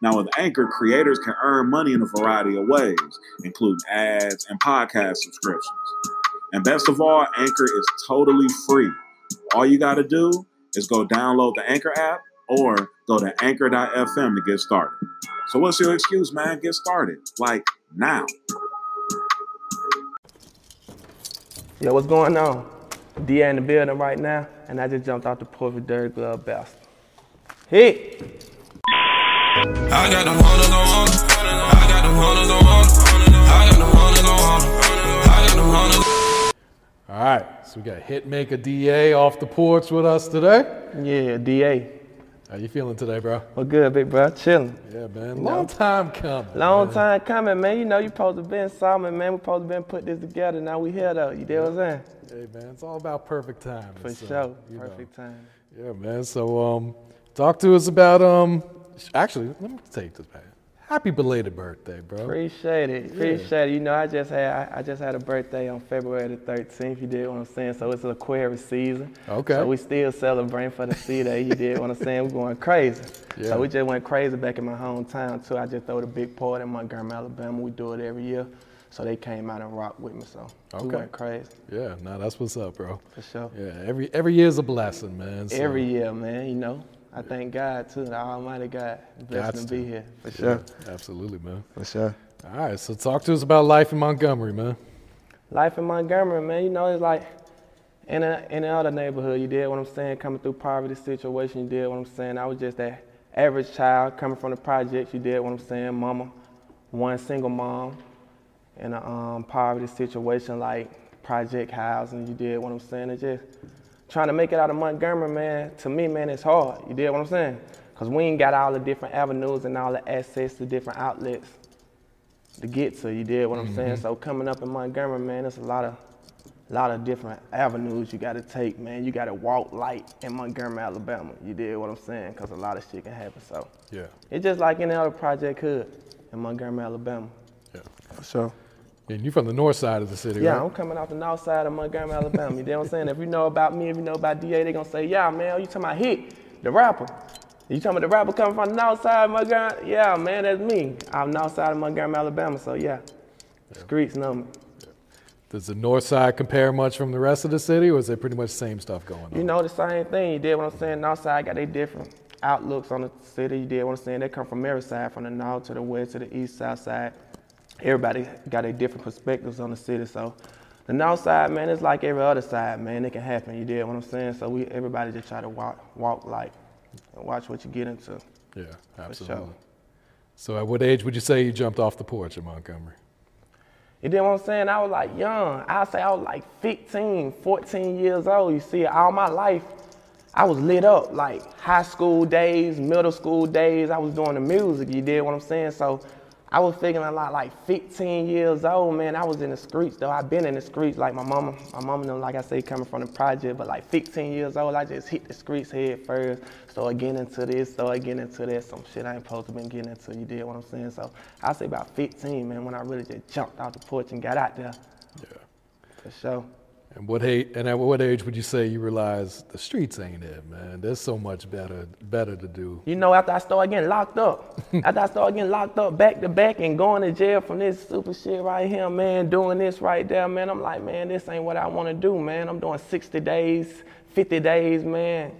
Now, with Anchor, creators can earn money in a variety of ways, including ads and podcast subscriptions. And best of all, Anchor is totally free. All you got to do is go download the Anchor app or go to anchor.fm to get started. So, what's your excuse, man? Get started. Like now. Yo, what's going on? DA in the building right now, and I just jumped out the with Dirty Glove Bastard. Hit! I got them hunters on I got them hunters on I got them hunters on I got them hunters. All right, so we got Hitmaker D-Aye off the porch with us today. Yeah, DA. How you feeling today, bro? Well, good, big bro. Chilling. Yeah, man. Long time coming. Long man. time coming, man. You know, you supposed to been Solomon, man. We're supposed to been put this together. Now we here, though. You know what I'm saying? Hey, man, it's all about perfect time. For so, sure. you know. Perfect time. Yeah, man. So, um, talk to us about um. Actually, let me take this back. Happy belated birthday, bro. Appreciate it. Appreciate it. You know, I just had I, I just had a birthday on February the 13th. You did what I'm saying. So it's Aquarius season. Okay. So we still celebrating for the C Day. You did what I'm saying. We're going crazy. Yeah. So we just went crazy back in my hometown too. I just throw the big party in Montgomery, Alabama. We do it every year. So they came out and rocked with me. So we Okay. went crazy Yeah, no, that's what's up, bro. for sure. Yeah, every every year's a blessing, man. So, Every year, man. You know. I thank God too, the Almighty God, blessed Gots to be here for yeah, sure. absolutely, man. For sure. All right, so talk to us about life in Montgomery, man. Life in Montgomery, man, you know, it's like in a, in the other neighborhood, you did what I'm saying, coming through poverty situation, you did what I'm saying. I was just that average child coming from the projects, you did what I'm saying, mama, one single mom in a um, poverty situation like project housing, you did what I'm saying. It's just trying to make it out of Montgomery, man, to me, man, it's hard. You did what I'm saying? Because we ain't got all the different avenues and all the access to different outlets to get to. You did what I'm saying? Mm-hmm. So coming up in Montgomery, man, it's a lot of a lot of different avenues you got to take, man. You got to walk light in Montgomery, Alabama. You did what I'm saying? Because a lot of shit can happen. So Yeah, it's just like any other project could in Montgomery, Alabama. yeah. For sure. And you're from the north side of the city, Yeah, right? I'm coming off the north side of Montgomery, Alabama. You know what I'm saying? If you know about me, if you know about DA, they're gonna say, yeah, man, you talking about Hit, the rapper. You talking about the rapper coming from the north side of Montgomery? Yeah, man, that's me. I'm north side of Montgomery, Alabama, so yeah. Streets know me. Does the north side compare much from the rest of the city, or is it pretty much the same stuff going on? You know the same thing. You did what I'm saying. North side got their different outlooks on the city. You did what I'm saying. They come from every side, from the north to the west to the east, south side. Everybody got their different perspectives on the city. So the north side, man, it's like every other side, man. It can happen. You did what I'm saying. So we everybody just try to walk walk like and watch what you get into. yeah, sure. absolutely. So, at what age would you say you jumped off the porch in Montgomery? You did what I'm saying? I was like young. I'd say I was like 15, 14 years old. You see, all my life, I was lit up like high school days, middle school days. I was doing the music. You did what I'm saying? So I was figuring a lot like 15 years old, man. I was in the streets though. I've been in the streets like my mama, my mama, them, like I say, coming from the project. But like 15 years old, I just hit the streets head first. Started getting into this, started getting into that. Some shit I ain't supposed to been getting into. You did what I'm saying? So I say about 15, man, when I really just jumped out the porch and got out there. Yeah. For sure. And what age, and at what age would you say you realize the streets ain't it, man? There's so much better better to do. You know, after I started getting locked up, after I started getting locked up back to back and going to jail from this super shit right here, man, doing this right there, man, I'm like, man, this ain't what I want to do, man. I'm doing 60 days, 50 days, man.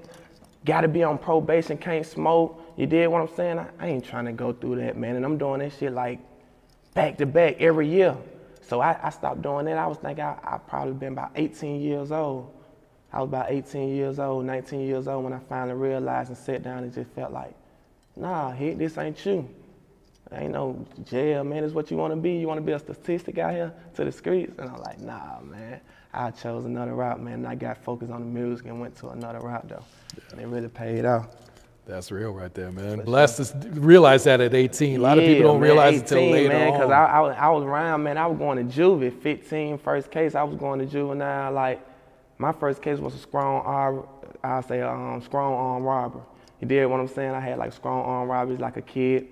Got to be on probation, can't smoke. You did what I'm saying? I, I ain't trying to go through that, man. And I'm doing this shit like back to back every year. So I, I stopped doing that. I was thinking I, probably been about 18 years old. I was about 18 years old, 19 years old when I finally realized and sat down and just felt like, nah, hit this ain't you. Ain't no jail, man. It's what you want to be. You want to be a statistic out here to the streets? And I'm like, nah, man. I chose another route, man. And I got focused on the music and went to another route, though. And it really paid off. That's real right there, man. Blessed to realize that at 18. A lot of people don't man, realize it until later man, on. I, I, was- I was around, man. I was going to juvie, 15, first case. I was going to juvenile. Like, my first case was a strong arm, I say, um, strong arm robber. You did what I'm saying? I had like strong arm robberies like a kid.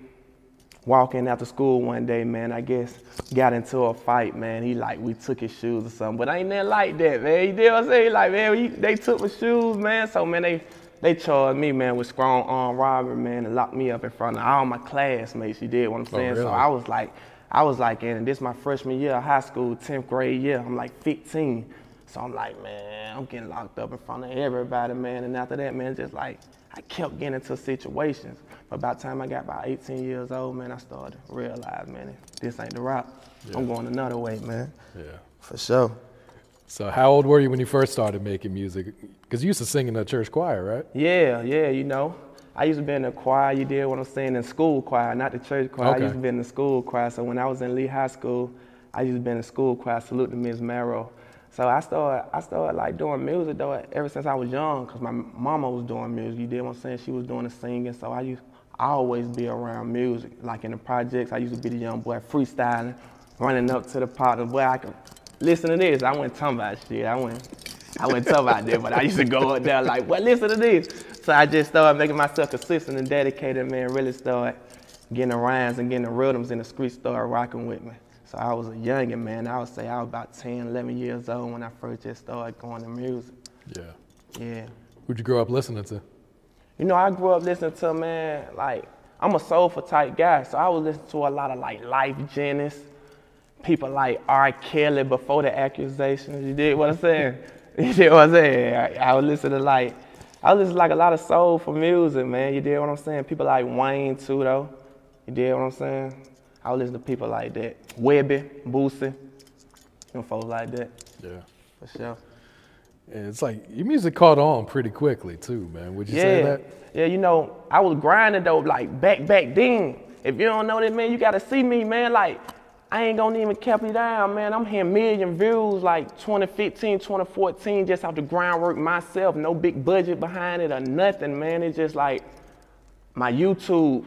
Walking after school one day, man, I guess got into a fight, man. He like, we took his shoes or something, but ain't nothing like that, man. You did what I'm saying? Like, man, we, they took my shoes, man. So, man, they they charged me, man, with strong arm robbery, man, and locked me up in front of all my classmates. You did what I'm oh, saying? really? So I was like, I was like, in this my freshman year of high school, 10th grade year. I'm like 15. So I'm like, man, I'm getting locked up in front of everybody, man. And after that, man, just like, I kept getting into situations. But by the time I got about 18 years old, man, I started to realize, man, this ain't the route. I'm going another way, man. yeah. For sure. So how old were you when you first started making music? Because you used to sing in the church choir, right? Yeah, yeah, you know. I used to be in the choir, you did what I'm saying, in school choir, not the church choir. Okay. I used to be in the school choir. So when I was in Lee High School, I used to be in the school choir, salute to Ms. Merrill. So I started, I started like doing music though ever since I was young, cause my mama was doing music. You did what I'm saying? She was doing the singing, so I used, I always be around music. Like in the projects, I used to be the young boy freestyling, running up to the pot of where I could listen to this. I wasn't talking about shit. I went, I wasn't talking about that, but I used to go up there like, well, listen to this. So I just started making myself consistent and dedicated, man. Really started getting the rhymes and getting the rhythms in the street started rocking with me. So I was a youngin', man. I would say I was about 10, 11 years old when I first just started going to music. Yeah. Yeah. Who'd you grow up listening to? You know, I grew up listening to, man, like, I'm a soulful type guy, so I was listening to a lot of, like, Lyfe Jennings, people like R. Kelly before the accusations. You did what I'm saying? you did what I'm saying? I, I would listen to, like, I listen to, like, a lot of soulful music, man. You did what I'm saying? People like Wayne, too, though. You did what I'm saying? I would listen to people like that. Webbie, Boosie, them folks like that, Yeah. for sure. And it's like your music caught on pretty quickly too, man. Would you say Yeah, that? yeah. You know, I was grinding though, like back back then. If you don't know that, man, you gotta see me, man. Like, I ain't gonna even cap you down, man. I'm hitting million views like 2015, 2014, just off the groundwork myself. No big budget behind it or nothing, man. It's just like my YouTube.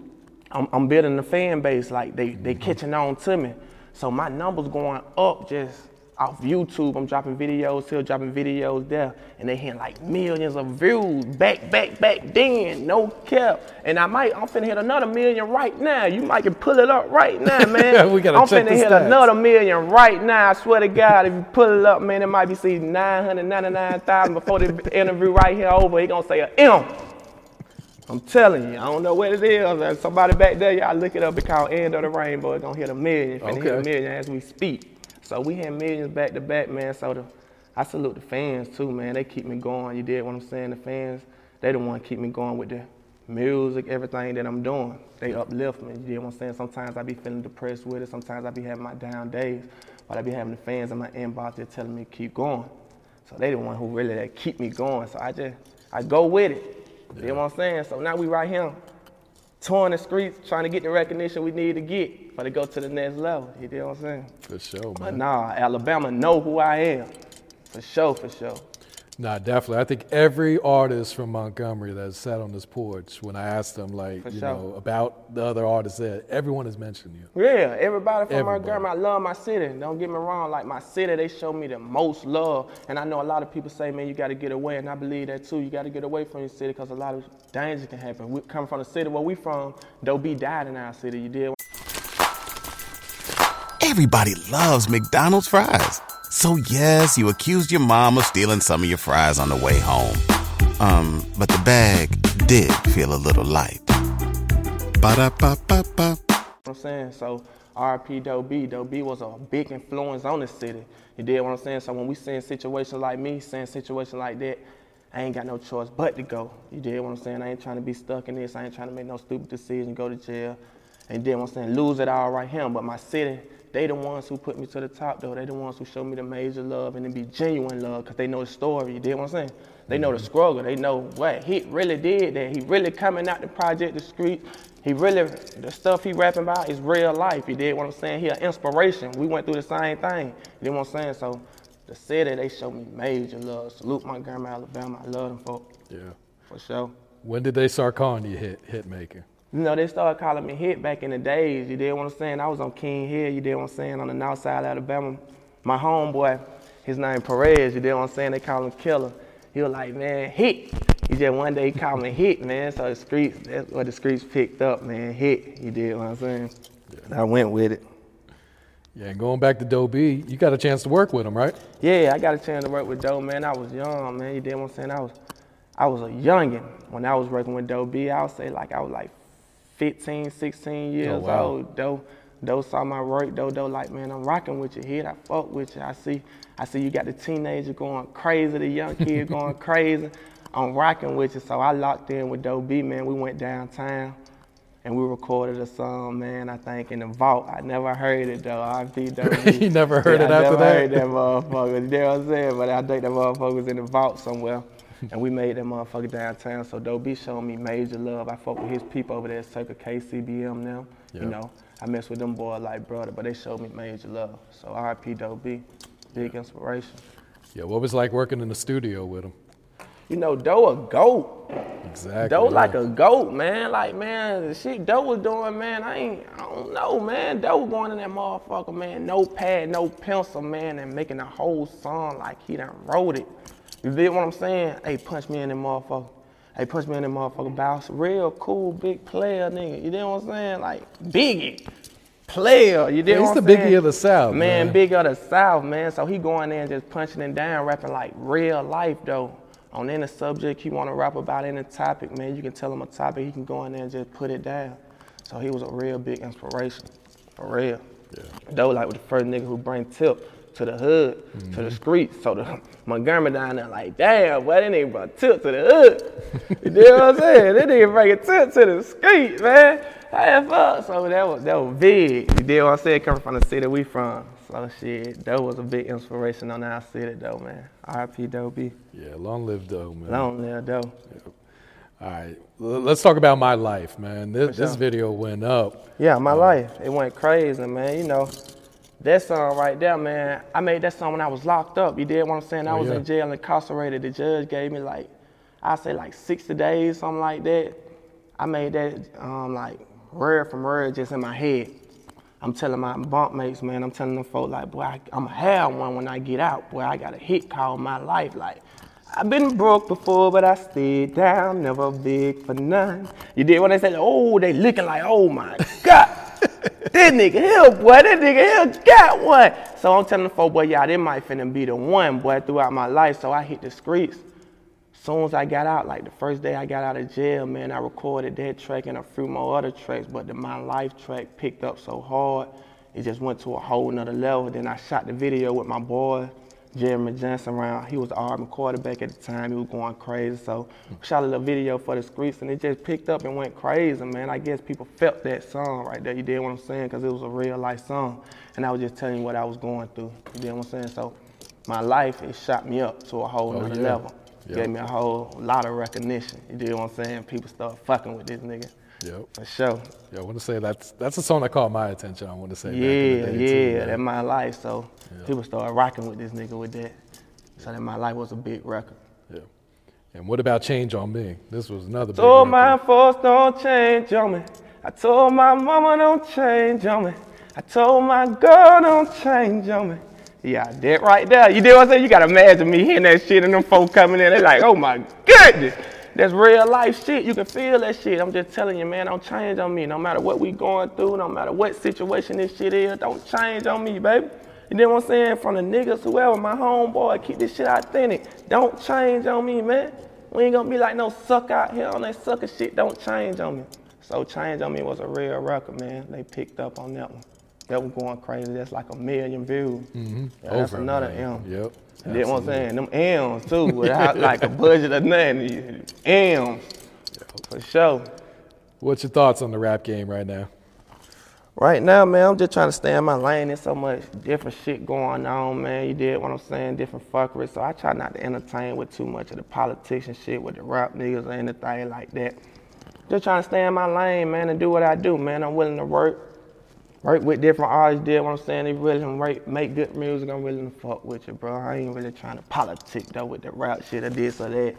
I'm, I'm building the fan base. Like they they mm-hmm. catching on to me. So my numbers going up just off YouTube. I'm dropping videos here, dropping videos there, and they hitting like millions of views back, back, back then. No cap. And I might, I'm finna hit another million right now. You might can pull it up right now, man. We gotta I'm check finna hit stats. another million right now. I swear to God, if you pull it up, man, it might be see 999,000 before the interview right here over. He gonna say a M. I'm telling you, I don't know what it is. Uh, Somebody back there, y'all look it up. It's called End of the Rainbow. It's gonna hit a million. Finna hit a million as we speak. So we had millions back to back, man. So the, I salute the fans too, man. They keep me going. You did what I'm saying. The fans, they the one keep me going with the music, everything that I'm doing. They uplift me. You did what I'm saying. Sometimes I be feeling depressed with it. Sometimes I be having my down days, but I be having the fans in my inbox that telling me to keep going. So they the one who really that keep me going. So I just I go with it. You know what I'm saying? So now we right here, touring the streets, trying to get the recognition we need to get for to go to the next level. You know what I'm saying? For sure, But man. nah, Alabama know who I am. For sure, for sure. Nah, definitely. I think every artist from Montgomery that sat on this porch, when I asked them, like, For you sure. know, about the other artists there, everyone has mentioned you. Yeah, everybody from Everybody. Montgomery, I love my city. Don't get me wrong, like my city, they show me the most love. And I know a lot of people say, man, you got to get away, and I believe that too. You got to get away from your city because a lot of danger can happen. We come from the city where we from. Doe B died in our city. You did. Everybody loves McDonald's fries. So yes, you accused your mom of stealing some of your fries on the way home. Um, but the bag did feel a little light. Ba-da-ba-ba-ba. I'm saying? So RP Doe B, Doe B was a big influence on the city. You did what I'm saying? So when we see situations like me, seeing situations like that, I ain't got no choice but to go. You did what I'm saying? I ain't trying to be stuck in this. I ain't trying to make no stupid decision, go to jail. And then what I'm saying, lose it all right here. But my city, they the ones who put me to the top though. They the ones who show me the major love and it be genuine love because they know the story. You did what I'm saying? They know the mm-hmm. struggle. They know what he really did. That he really coming out the project, the street. He really the stuff he rapping about is real life. You did what I'm saying? He an inspiration. We went through the same thing. You know what I'm saying? So the city, they show me major love. Salute Montgomery, Alabama. I love them folk. Yeah. for sure. When did they start calling you hit hit maker? You know, they started calling me hit back in the days. You did what I'm saying? I was on King Hill, you did what I'm saying, on the north side of Alabama. My homeboy, his name Perez, you did what I'm saying? They call him Killer. He was like, man, hit. He just one day he called me hit, man. So the streets, that's what the streets picked up, man. Hit. You did what I'm saying? I went with it. Yeah, going back to Doe B, you got a chance to work with him, right? Yeah, I got a chance to work with Doe, man. I was young, man. You did what I'm saying? I was I was a youngin' when I was working with Doe B. I would say like I was like 15, 16 years wow. old. Doe, Doe saw my work. Doe, Doe like, man, I'm rocking with you here. I fuck with you. I see, I see you got the teenager going crazy, the young kid going crazy. I'm rocking with you. So I locked in with Doe B, man. We went downtown and we recorded a song, man, I think in the vault. I never heard it though. I beat Doe B. You never heard Yeah, it I after never that? heard that motherfucker. You know what I'm saying? But I think that motherfucker was in the vault somewhere. And we made that motherfucker downtown. So Doe B showed me major love. I fuck with his people over there at Circle K, now. Yeah. You know, I mess with them boy like brother, but they showed me major love. So RP Doe B, big inspiration. Yeah, what was it like working in the studio with him? You know, Doe a goat. Exactly. Doe yeah. like a goat, man. Like, man, the shit Doe was doing, man, I ain't, I don't know, man. Doe was going in that motherfucker, man, no pad, no pencil, man, and making a whole song like he done wrote it. You feel what I'm saying? Hey, punch me in that motherfucker. Hey, punch me in that motherfucker, Bounce. Real cool, big player, nigga. You know what I'm saying? Like, biggie. Player, you did Yeah, he's what the I'm Biggie of the South, Man, man. big of the South, man. So he going there and just punching it down, rapping like real life, though. On any subject he want to rap about, any topic, man, you can tell him a topic, he can go in there and just put it down. So he was a real big inspiration, for real. Yeah. Though, like, was the first nigga who bring tip to the hood, to Mm-hmm. the streets. So the Montgomery down there, like, damn, what that nigga brought tip to the hood. you know what I'm saying? That nigga bring a tip to the street, man. Hey, fuck. So that was that was big. You did what I'm saying? Coming from the city we from. So shit, that was a big inspiration on our city though, man. R.I.P. Doe B. Yeah, long live Doe, man. Long live Doe. All right, let's talk about my life, man. This, this video went up. Yeah, my life. It went crazy, man. You know, that song right there, man. I made that song when I was locked up. You did what I'm saying? I Oh, was yeah. in jail incarcerated. The judge gave me like, I say like 60 days, something like that. I made that um, like word from word just in my head. I'm telling my bunk mates, man, I'm telling them folk like, boy, I, I'm going to have one when I get out. Boy, I got a hit called my life. Like, I've been broke before, but I stayed down, never big for none. You did when they said, oh, they looking like, oh my God. That nigga here, boy, that nigga here got one. So I'm telling the folk, boy, y'all, this might finna be the one, boy, throughout my life. So I hit the streets. Soon as I got out, like the first day I got out of jail, man, I recorded that track and a few more other tracks, but the My Life track picked up so hard, it just went to a whole nother level. Then I shot the video with my boy, Jeremy Johnson around. He was the Auburn quarterback at the time. He was going crazy. So shot a little video for the streets and it just picked up and went crazy, man. I guess people felt that song right there. You did what I'm saying? Because it was a real life song. And I was just telling you what I was going through. You did what I'm saying? So my life, it shot me up to a whole Oh, nother yeah. level. Yeah. Gave me a whole lot of recognition. You did what I'm saying? People started fucking with this nigga. Yep. For sure. Yeah, I want to say that's that's a song that caught my attention. I want to say. Yeah, yeah, too, man. that's my life. So people started rocking with this nigga with that. So that my life was a big record. Yeah. And what about Change on Me? This was another big Told my record. folks don't change on me. I told my mama don't change on me. I told my girl don't change on me. Yeah, that right there. You did what I'm saying? You gotta imagine me hearing that shit and them folks coming in. They're like, oh my goodness. That's real life shit. You can feel that shit. I'm just telling you, man, don't change on me. No matter what we going through, no matter what situation this shit is, don't change on me, baby. You know what I'm saying? From the niggas, whoever, my homeboy, keep this shit authentic. Don't change on me, man. We ain't gonna be like no suck out here on that sucker shit. Don't change on me. So change on me was a real record, man. They picked up on that one. That was going crazy. That's like a million views. Mm-hmm. Yeah, that's another million. M. Yep. You know what I'm saying? Them M's too, without like a budget or nothing. M's. For sure. What's your thoughts on the rap game right now? Right now, man, I'm just trying to stay in my lane. There's so much different shit going on, man. You did what I'm saying, different fuckery. So I try not to entertain with too much of the politician shit with the rap niggas or anything like that. Just trying to stay in my lane, man, and do what I do, man. I'm willing to work. Work with different artists, did what I'm saying. They really make, make good music. I'm willing to fuck with you, bro. I ain't really trying to politic though with the rap shit or this or that.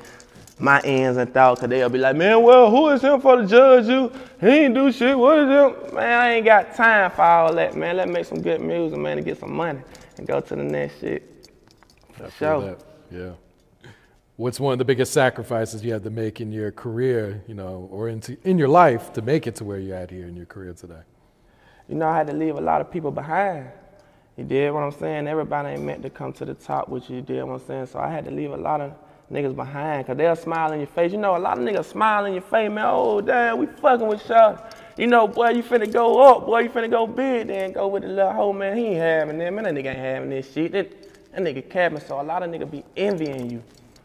My ends and thoughts, cause they'll be like, man, well, who is him for to judge you? He ain't do shit. What is him? Man, I ain't got time for all that, man. Let's make some good music, man, and get some money and go to the next shit. For sure. that. Yeah. What's one of the biggest sacrifices you had to make in your career, you know, or into, in your life to make it to where you're at here in your career today? You know, I had to leave a lot of people behind. You did what I'm saying? Everybody ain't meant to come to the top you, you did what I'm saying? So I had to leave a lot of niggas behind, cause they'll smile in your face. You know, a lot of niggas smile in your face, man. Oh, damn, we fucking with y'all. You know, boy, you finna go up, boy, you finna go big, then go with the little hoe, man. He ain't having that, man. That nigga ain't having this shit. That, that nigga capping, so a lot of niggas be envying you.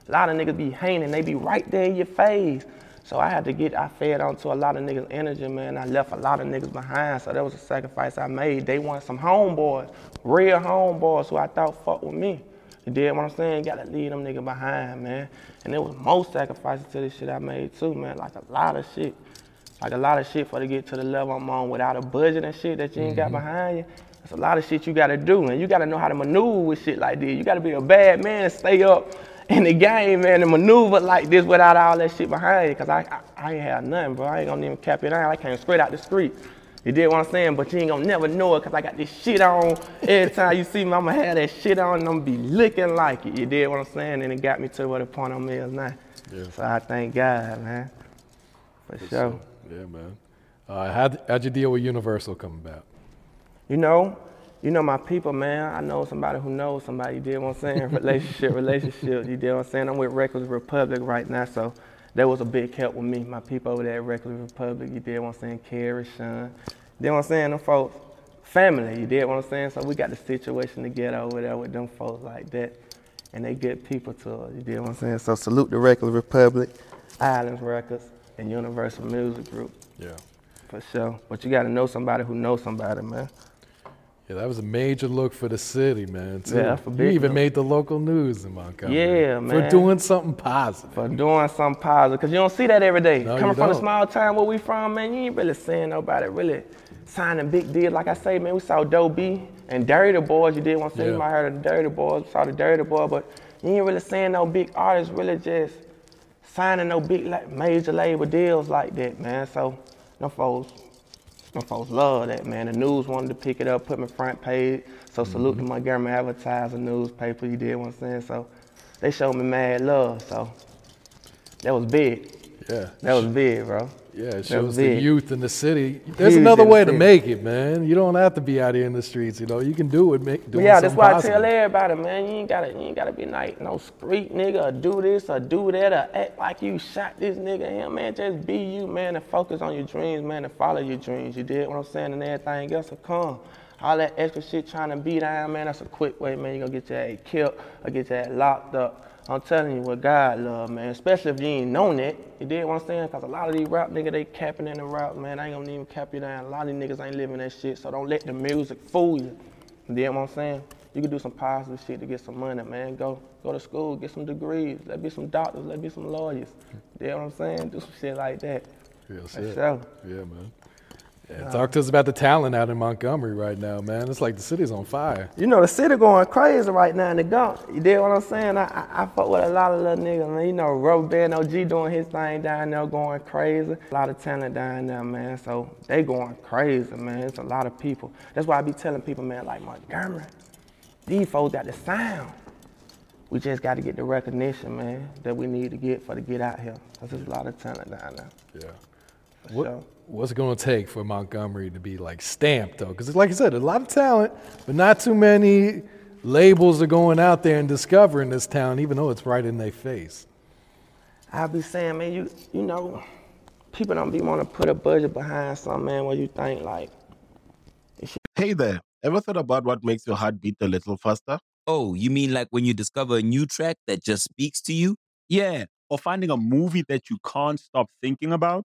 A lot of niggas be hating, they be right there in your face. So I had to get, I fed onto a lot of niggas' energy, man. I left a lot of niggas behind, so that was a sacrifice I made. They want some homeboys, real homeboys who I thought fuck with me. You did what I'm saying? Gotta leave them niggas behind, man. And there was most sacrifices to this shit I made too, man. Like a lot of shit. Like a lot of shit for to get to the level I'm on without a budget and shit that you ain't got mm-hmm. behind you. There's a lot of shit you gotta do, and you gotta know how to maneuver with shit like this. You gotta be a bad man stay up in the game, man, and maneuver like this without all that shit behind you. Cause I, I, I ain't have nothing, bro. I ain't gonna even cap it down. I came straight out the street. You did what I'm saying? But you ain't gonna never know it cause I got this shit on. Every time you see me, I'ma have that shit on and I'm be looking like it. You did what I'm saying? And it got me to where the point I'm is now. So I thank God, man. For sure. Yeah, man. Uh, how'd, how'd you deal with Universal coming back? You know, you know my people, man. I know somebody who knows somebody. You did what I'm saying? Relationship, relationship. You did what I'm saying? I'm with Reckless Republic right now, so that was a big help with me. My people over there at Reckless Republic. You did what I'm saying? Carrie, Sean. You did what I'm saying? Them folks, family. You did what I'm saying? So we got the situation together over there with them folks like that, and they good people to us. You did what I'm saying? So salute the Reckless Republic, Islands Records, and Universal Music Group Yeah. for sure. But you got to know somebody who knows somebody, man. Yeah, that was a major look for the city, man. Too. Yeah, for you even look. made the local news in Montgomery. Yeah, man. For doing something positive. for doing something positive. Cause you don't see that every day. No, Coming from the don't. small town where we from, man, you ain't really seeing nobody really signing big deals. Like I say, man, we saw Doe B and Dirty Boys. You did want to say Yeah. you might heard of the Dirty Boys, saw the Dirty Boy, but you ain't really seeing no big artists really just signing no big like major label deals like that, man. So no folks, them folks love that, man. The news wanted to pick it up, put me front page. So salute Mm-hmm. to Montgomery Advertiser newspaper. You did what I'm saying. So they showed me mad love. So that was big. Yeah. That was big, bro. Yeah, it shows the youth in the city. There's Huge another the way to make it, man. You don't have to be out here in the streets. You know, you can do it. Make doing yeah, that's why I tell everybody, man, you ain't gotta, you ain't gotta be like no street nigga or do this or do that or act like you shot this nigga here, man. Just be you, man, and focus on your dreams, man, and follow your dreams. You did what I'm saying, and everything else will come. All that extra shit trying to be down, man, that's a quick way, man. You gonna get your ass killed or get your ass locked up. I'm telling you what God love, man. Especially if you ain't known that. You did what I'm saying? Cause a lot of these rap niggas, they capping in the rap, man. I ain't gonna even cap you down. A lot of these niggas ain't living that shit, so don't let the music fool you. You know what I'm saying? You can do some positive shit to get some money, man. Go go to school, get some degrees. Let be some doctors, let be some lawyers. You know what I'm saying? Do some shit like that. Shit. Yeah, man. Yeah, talk to us about the talent out in Montgomery right now, man. It's like the city's on fire. You know, the city going crazy right now in the gump. You dig what I'm saying? I, I, I fuck with a lot of little niggas, man. You know, Band OG doing his thing down there going crazy. A lot of talent down there, man. So they going crazy, man. It's a lot of people. That's why I be telling people, man, like Montgomery, these folks got the sound. We just got to get the recognition, man, that we need to get for to get out here. Cause there's a lot of talent down there. Yeah. For What, sure. What's it going to take for Montgomery to be like stamped though? Because like I said, a lot of talent, but not too many labels are going out there and discovering this town, even though it's right in their face. I be saying, man, you you know, people don't be want to put a budget behind something, man, What you think like, Hey there, ever thought about what makes your heart beat a little faster? Oh, you mean like when you discover a new track that just speaks to you? Yeah, or finding a movie that you can't stop thinking about.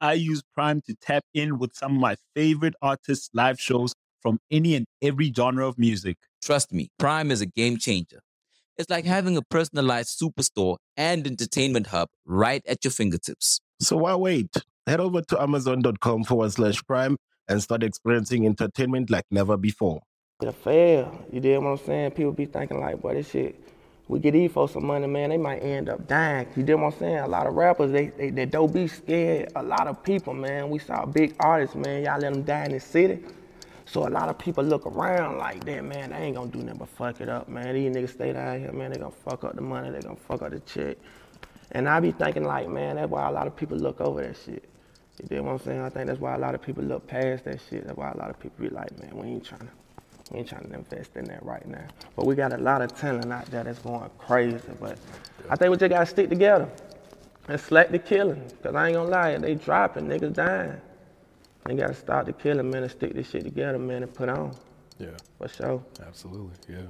I use Prime to tap in with some of my favorite artists' live shows from any and every genre of music. Trust me, Prime is a game changer. It's like having a personalized superstore and entertainment hub right at your fingertips. So why wait? Head over to amazon.com forward slash prime and start experiencing entertainment like never before. it'll fail. You dig what I'm saying? People be thinking like, boy, this shit, we get these some money, man, they might end up dying. You dig what I'm saying? A lot of rappers, they, they, they don't be scared. A lot of people, man, we saw big artists, man, y'all let them die in the city. So a lot of people look around like that, man, they ain't gonna do nothing but fuck it up, man. These niggas stay down here, man, they gonna fuck up the money, they gonna fuck up the check. And I be thinking like, man, that's why a lot of people look over that shit. You dig what I'm saying? I think that's why a lot of people look past that shit. That's why a lot of people be like, man, we ain't trying to, we ain't trying to invest in that right now. But we got a lot of talent out there that's going crazy. But I think we just gotta stick together and slack the killing. Cause I ain't gonna lie, they dropping, niggas dying. They gotta stop the killing, man, and stick this shit together, man, and put on. Yeah, For sure, absolutely. Yeah.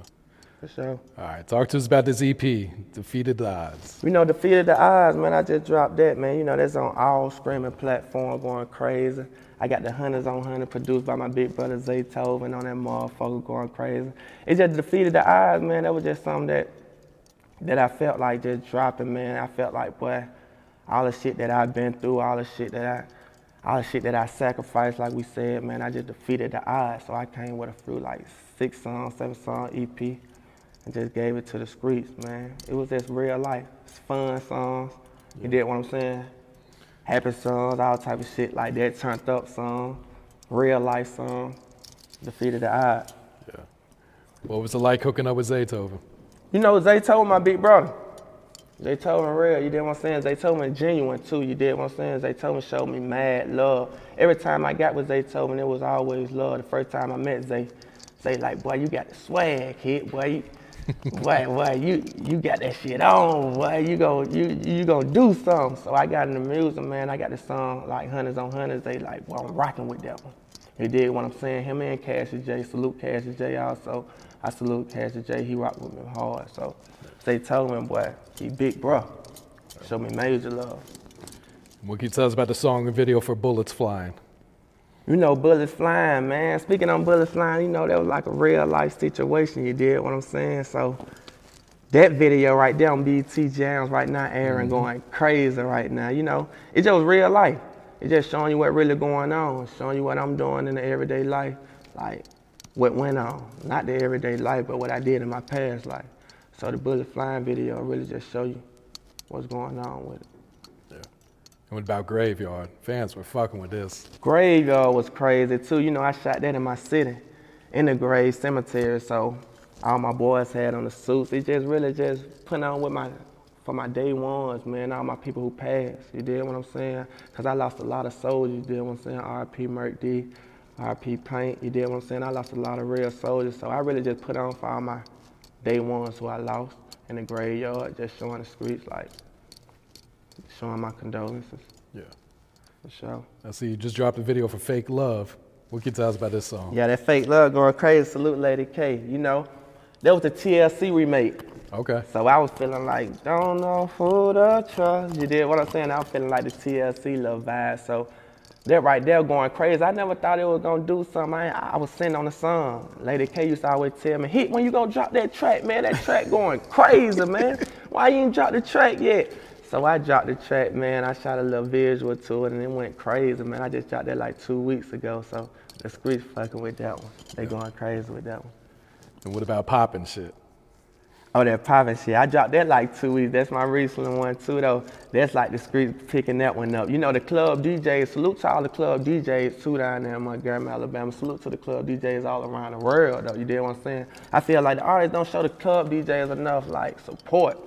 For sure. All right, talk to us about this EP, Defeated Da Odds. You know, Defeated Da Odds, man, I just dropped that, man. You know, that's on all streaming platforms going crazy. I got the Hunters on Hunter produced by my big brother Zaytoven on that motherfucker going crazy. It just defeated the odds, man. That was just something that that I felt like just dropping, man. I felt like, boy, all the shit that I've been through, all the shit that I all the shit that I sacrificed, like we said, man, I just defeated the odds. So I came with a few like six song, seven song EP and just gave it to the streets, man. It was just real life. It's fun songs. You did what I'm saying? Happy songs, all type of shit like that, turned up song, real life song, defeated the odds. Yeah. What was it like hooking up with Zaytoven? You know, Zaytoven my big brother. Zaytoven real, you did what I'm saying? Zaytoven genuine too, you did what I'm saying? Zaytoven showed me mad love. Every time I got with Zaytoven, it was always love. The first time I met Zay, Zay like, boy, you got the swag, kid. Boy, you, boy, boy, you you got that shit on. Boy, you go you you gonna do something. So I got in the music, man. I got the song like Hunters on Hunters. They like, boy, I'm rocking with that one. You did what I'm saying? Him and Cassius Jay. Salute Cassius Jay. Also, I salute Cassius Jay. He rocked with me hard. So they told me, boy, he big bro. Show me major love. What can you tell us about the song and video for Bullets Flying? You know, bullets flying, man. Speaking on bullets flying, you know, that was like a real life situation. You did what I'm saying? So that video right there on BET Jams right now, Aaron mm-hmm. going crazy right now. You know, it just real life. It's just showing you what really going on, showing you what I'm doing in the everyday life, like what went on. Not the everyday life, but what I did in my past life. So the bullet flying video really just show you what's going on with it. And what about Graveyard? Fans were fucking with this. Graveyard was crazy too. You know, I shot that in my city, in the grave cemetery. So all my boys had on the suits. It just really just put on with my for my day ones, man. All my people who passed. You did what I'm saying? Cause I lost a lot of soldiers. You did what I'm saying? R.P. Merc D, R.P. Paint. You did what I'm saying? I lost a lot of real soldiers. So I really just put on for all my day ones who I lost in the graveyard, just showing the streets like showing my condolences. Yeah. For sure. I see you just dropped a video for Fake Love. What can you tell us about this song? Yeah, that fake love going crazy. Salute Lady K. You know, that was the TLC remake. Okay. So I was feeling like, don't know who to trust. You did what I'm saying? I was feeling like the TLC little vibe. So that right there going crazy. I never thought it was gonna do something. I, I was sitting on the song. Lady K used to always tell me, hit when you gonna drop that track, man. That track going crazy, man. Why you ain't drop the track yet? So I dropped the track, man. I shot a little visual to it and it went crazy, man. I just dropped that like two weeks ago. So the streets fucking with that one. They going crazy with that one. And what about popping shit? Oh, that poppin' shit. I dropped that like two weeks. That's my recent one too, though. That's like the streets picking that one up. You know, the club DJs, salute to all the club DJs too down there in Montgomery, Alabama. Salute to the club DJs all around the world, though. You did what I'm saying? I feel like the artists don't show the club DJs enough, like, support.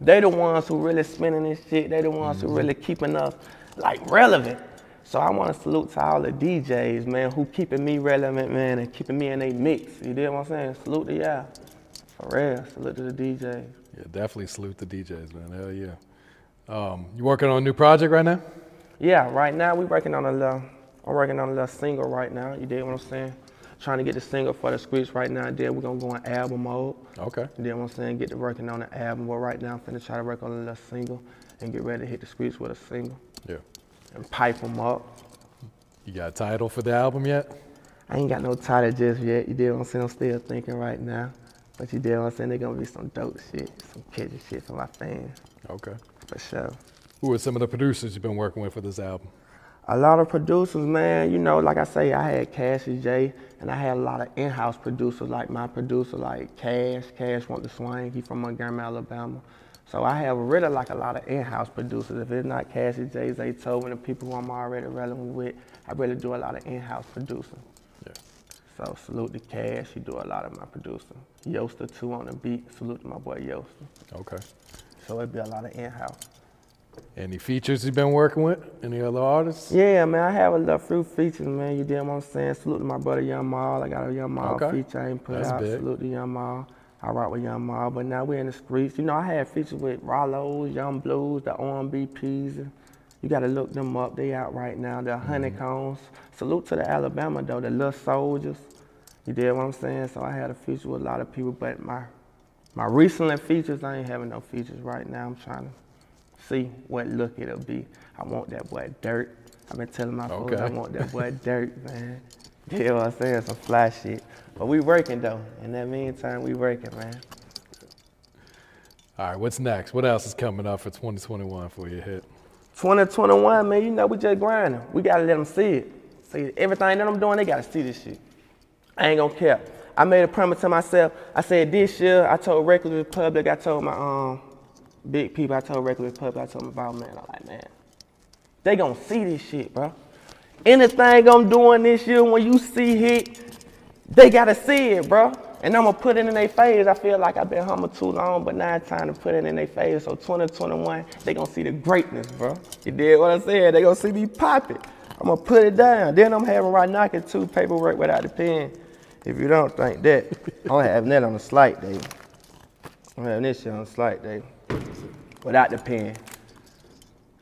They the ones who really spinning this shit. They the ones who really keeping us, like, relevant. So I want to salute to all the DJs, man, who keeping me relevant, man, and keeping me in a mix. You did what I'm saying? Salute to y'all. For real, salute to the DJs. Yeah, definitely salute the DJs, man. Hell yeah. Um, you working on a new project right now? Yeah, right now we working on a little, I'm working on a little single right now. You did what I'm saying? Trying to get the single for the streets right now. Then we're gonna go in album mode. Okay. You did what I'm saying? Get to working on the album. But right now I'm finna try to work on a little single and get ready to hit the streets with a single. Yeah. And pipe them up. You got a title for the album yet? I ain't got no title just yet. You did what I'm saying? I'm still thinking right now. But you did what I'm saying? They're gonna be some dope shit, some catchy shit for my fans. Okay. For sure. Who are some of the producers you've been working with for this album? A lot of producers, man, you know, like I say, I had Cassius Jay, and I had a lot of in-house producers, like my producer, like Cash. Cash want the swing. He from Montgomery, Alabama. So I have really like a lot of in-house producers. If it's not Cassius Jay, Zaytoven, the people who I'm already relevant with, I really do a lot of in-house producing. Yeah. So salute to Cash. He do a lot of my producing. Yoster too on the beat. Salute to my boy Yoster. Okay. So it'd be a lot of in-house. Any features you've been working with? Any other artists? Yeah, man, I have a little few features, man. You did what I'm saying. Salute to my brother Young Maul. I got a Young Maul Okay. feature I ain't put That's out. big. Salute to Young Maul. I rock with Young Maul, but now we're in the streets. You know, I had features with Rollos, Young Blues, the OMBPs. You got to look them up. They out right now. The Mm-hmm. Honeycombs. Salute to the Alabama though, the Little Soldiers. You did what I'm saying. So I had a feature with a lot of people, but my my recent features, I ain't having no features right now. I'm trying to see what look it'll be. I want that boy Dirt. I've been telling my folks I want that boy Dirt, man. You know what I'm saying? Some fly shit. But we working though. In that meantime, we working, man. All right, what's next? What else is coming up for 2021 for your hit? 2021, man, you know we just grinding. We gotta let them see it. See everything that I'm doing, they gotta see this shit. I ain't gonna care. I made a promise to myself. I said this year, I told Reckless Republic, I told my um big people, I told regular Republic, I told them about man, I'm like, man, they gonna see this shit, bro. Anything I'm doing this year, when you see it, they gotta see it, bro. And I'm gonna put it in their face. I feel like I've been humble too long, but now it's time to put it in their face. So 2021, they gonna see the greatness, bro. You did what I said? They gonna see me pop it. I'm gonna put it down. Then I'm having right knocking two paperwork without the pen. If you don't think that, I'm having that on a slight day. I'm having this shit on a slight day. Without the pen.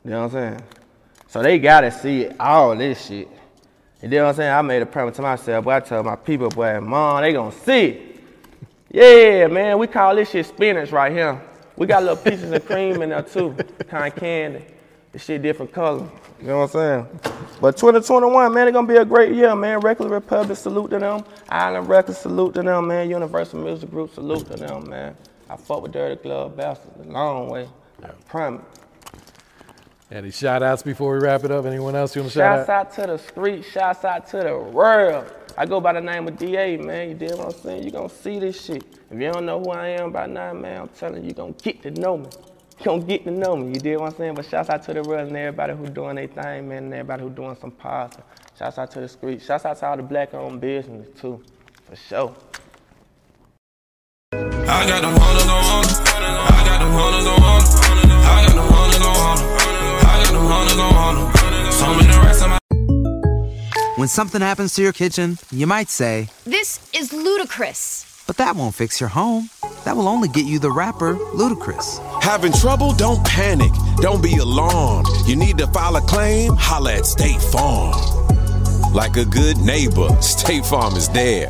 You know what I'm saying? So they gotta see all this shit. You know what I'm saying? I made a promise to myself, boy. I told my people, boy, mom, they gonna see it. Yeah, man, we call this shit spinach right here. We got little pieces of cream in there too, kind of candy. This shit different color. You know what I'm saying? But 2021, man, it's gonna be a great year, man. Reckless Republic, salute to them. Island Records, salute to them, man. Universal Music Group, salute to them, man. I fuck with Dirty Glove Bastards a long way. I promise. Any shout outs before we wrap it up? Anyone else you want to shout Shouts out? out to the street, shouts out to the world. I go by the name of DA, man. You did what I'm saying? You're gonna see this shit. If you don't know who I am by now, man, I'm telling you, you gonna get to know me. You gonna get to know me. You did what I'm saying? But shouts out to the world and everybody who doing their thing, man, and everybody who doing some positive. Shouts out to the street. Shouts out to all the black owned business too. For sure. I got them wanna go on. I got them wanna go on. I got them wanna go on. I got them wanna go on. So many racks in my When something happens to your kitchen, you might say, This is ludicrous. but that won't fix your home. That will only get you the rapper, Ludacris. Having trouble? Don't panic. Don't be alarmed. You need to file a claim? Holla at State Farm. Like a good neighbor, State Farm is there.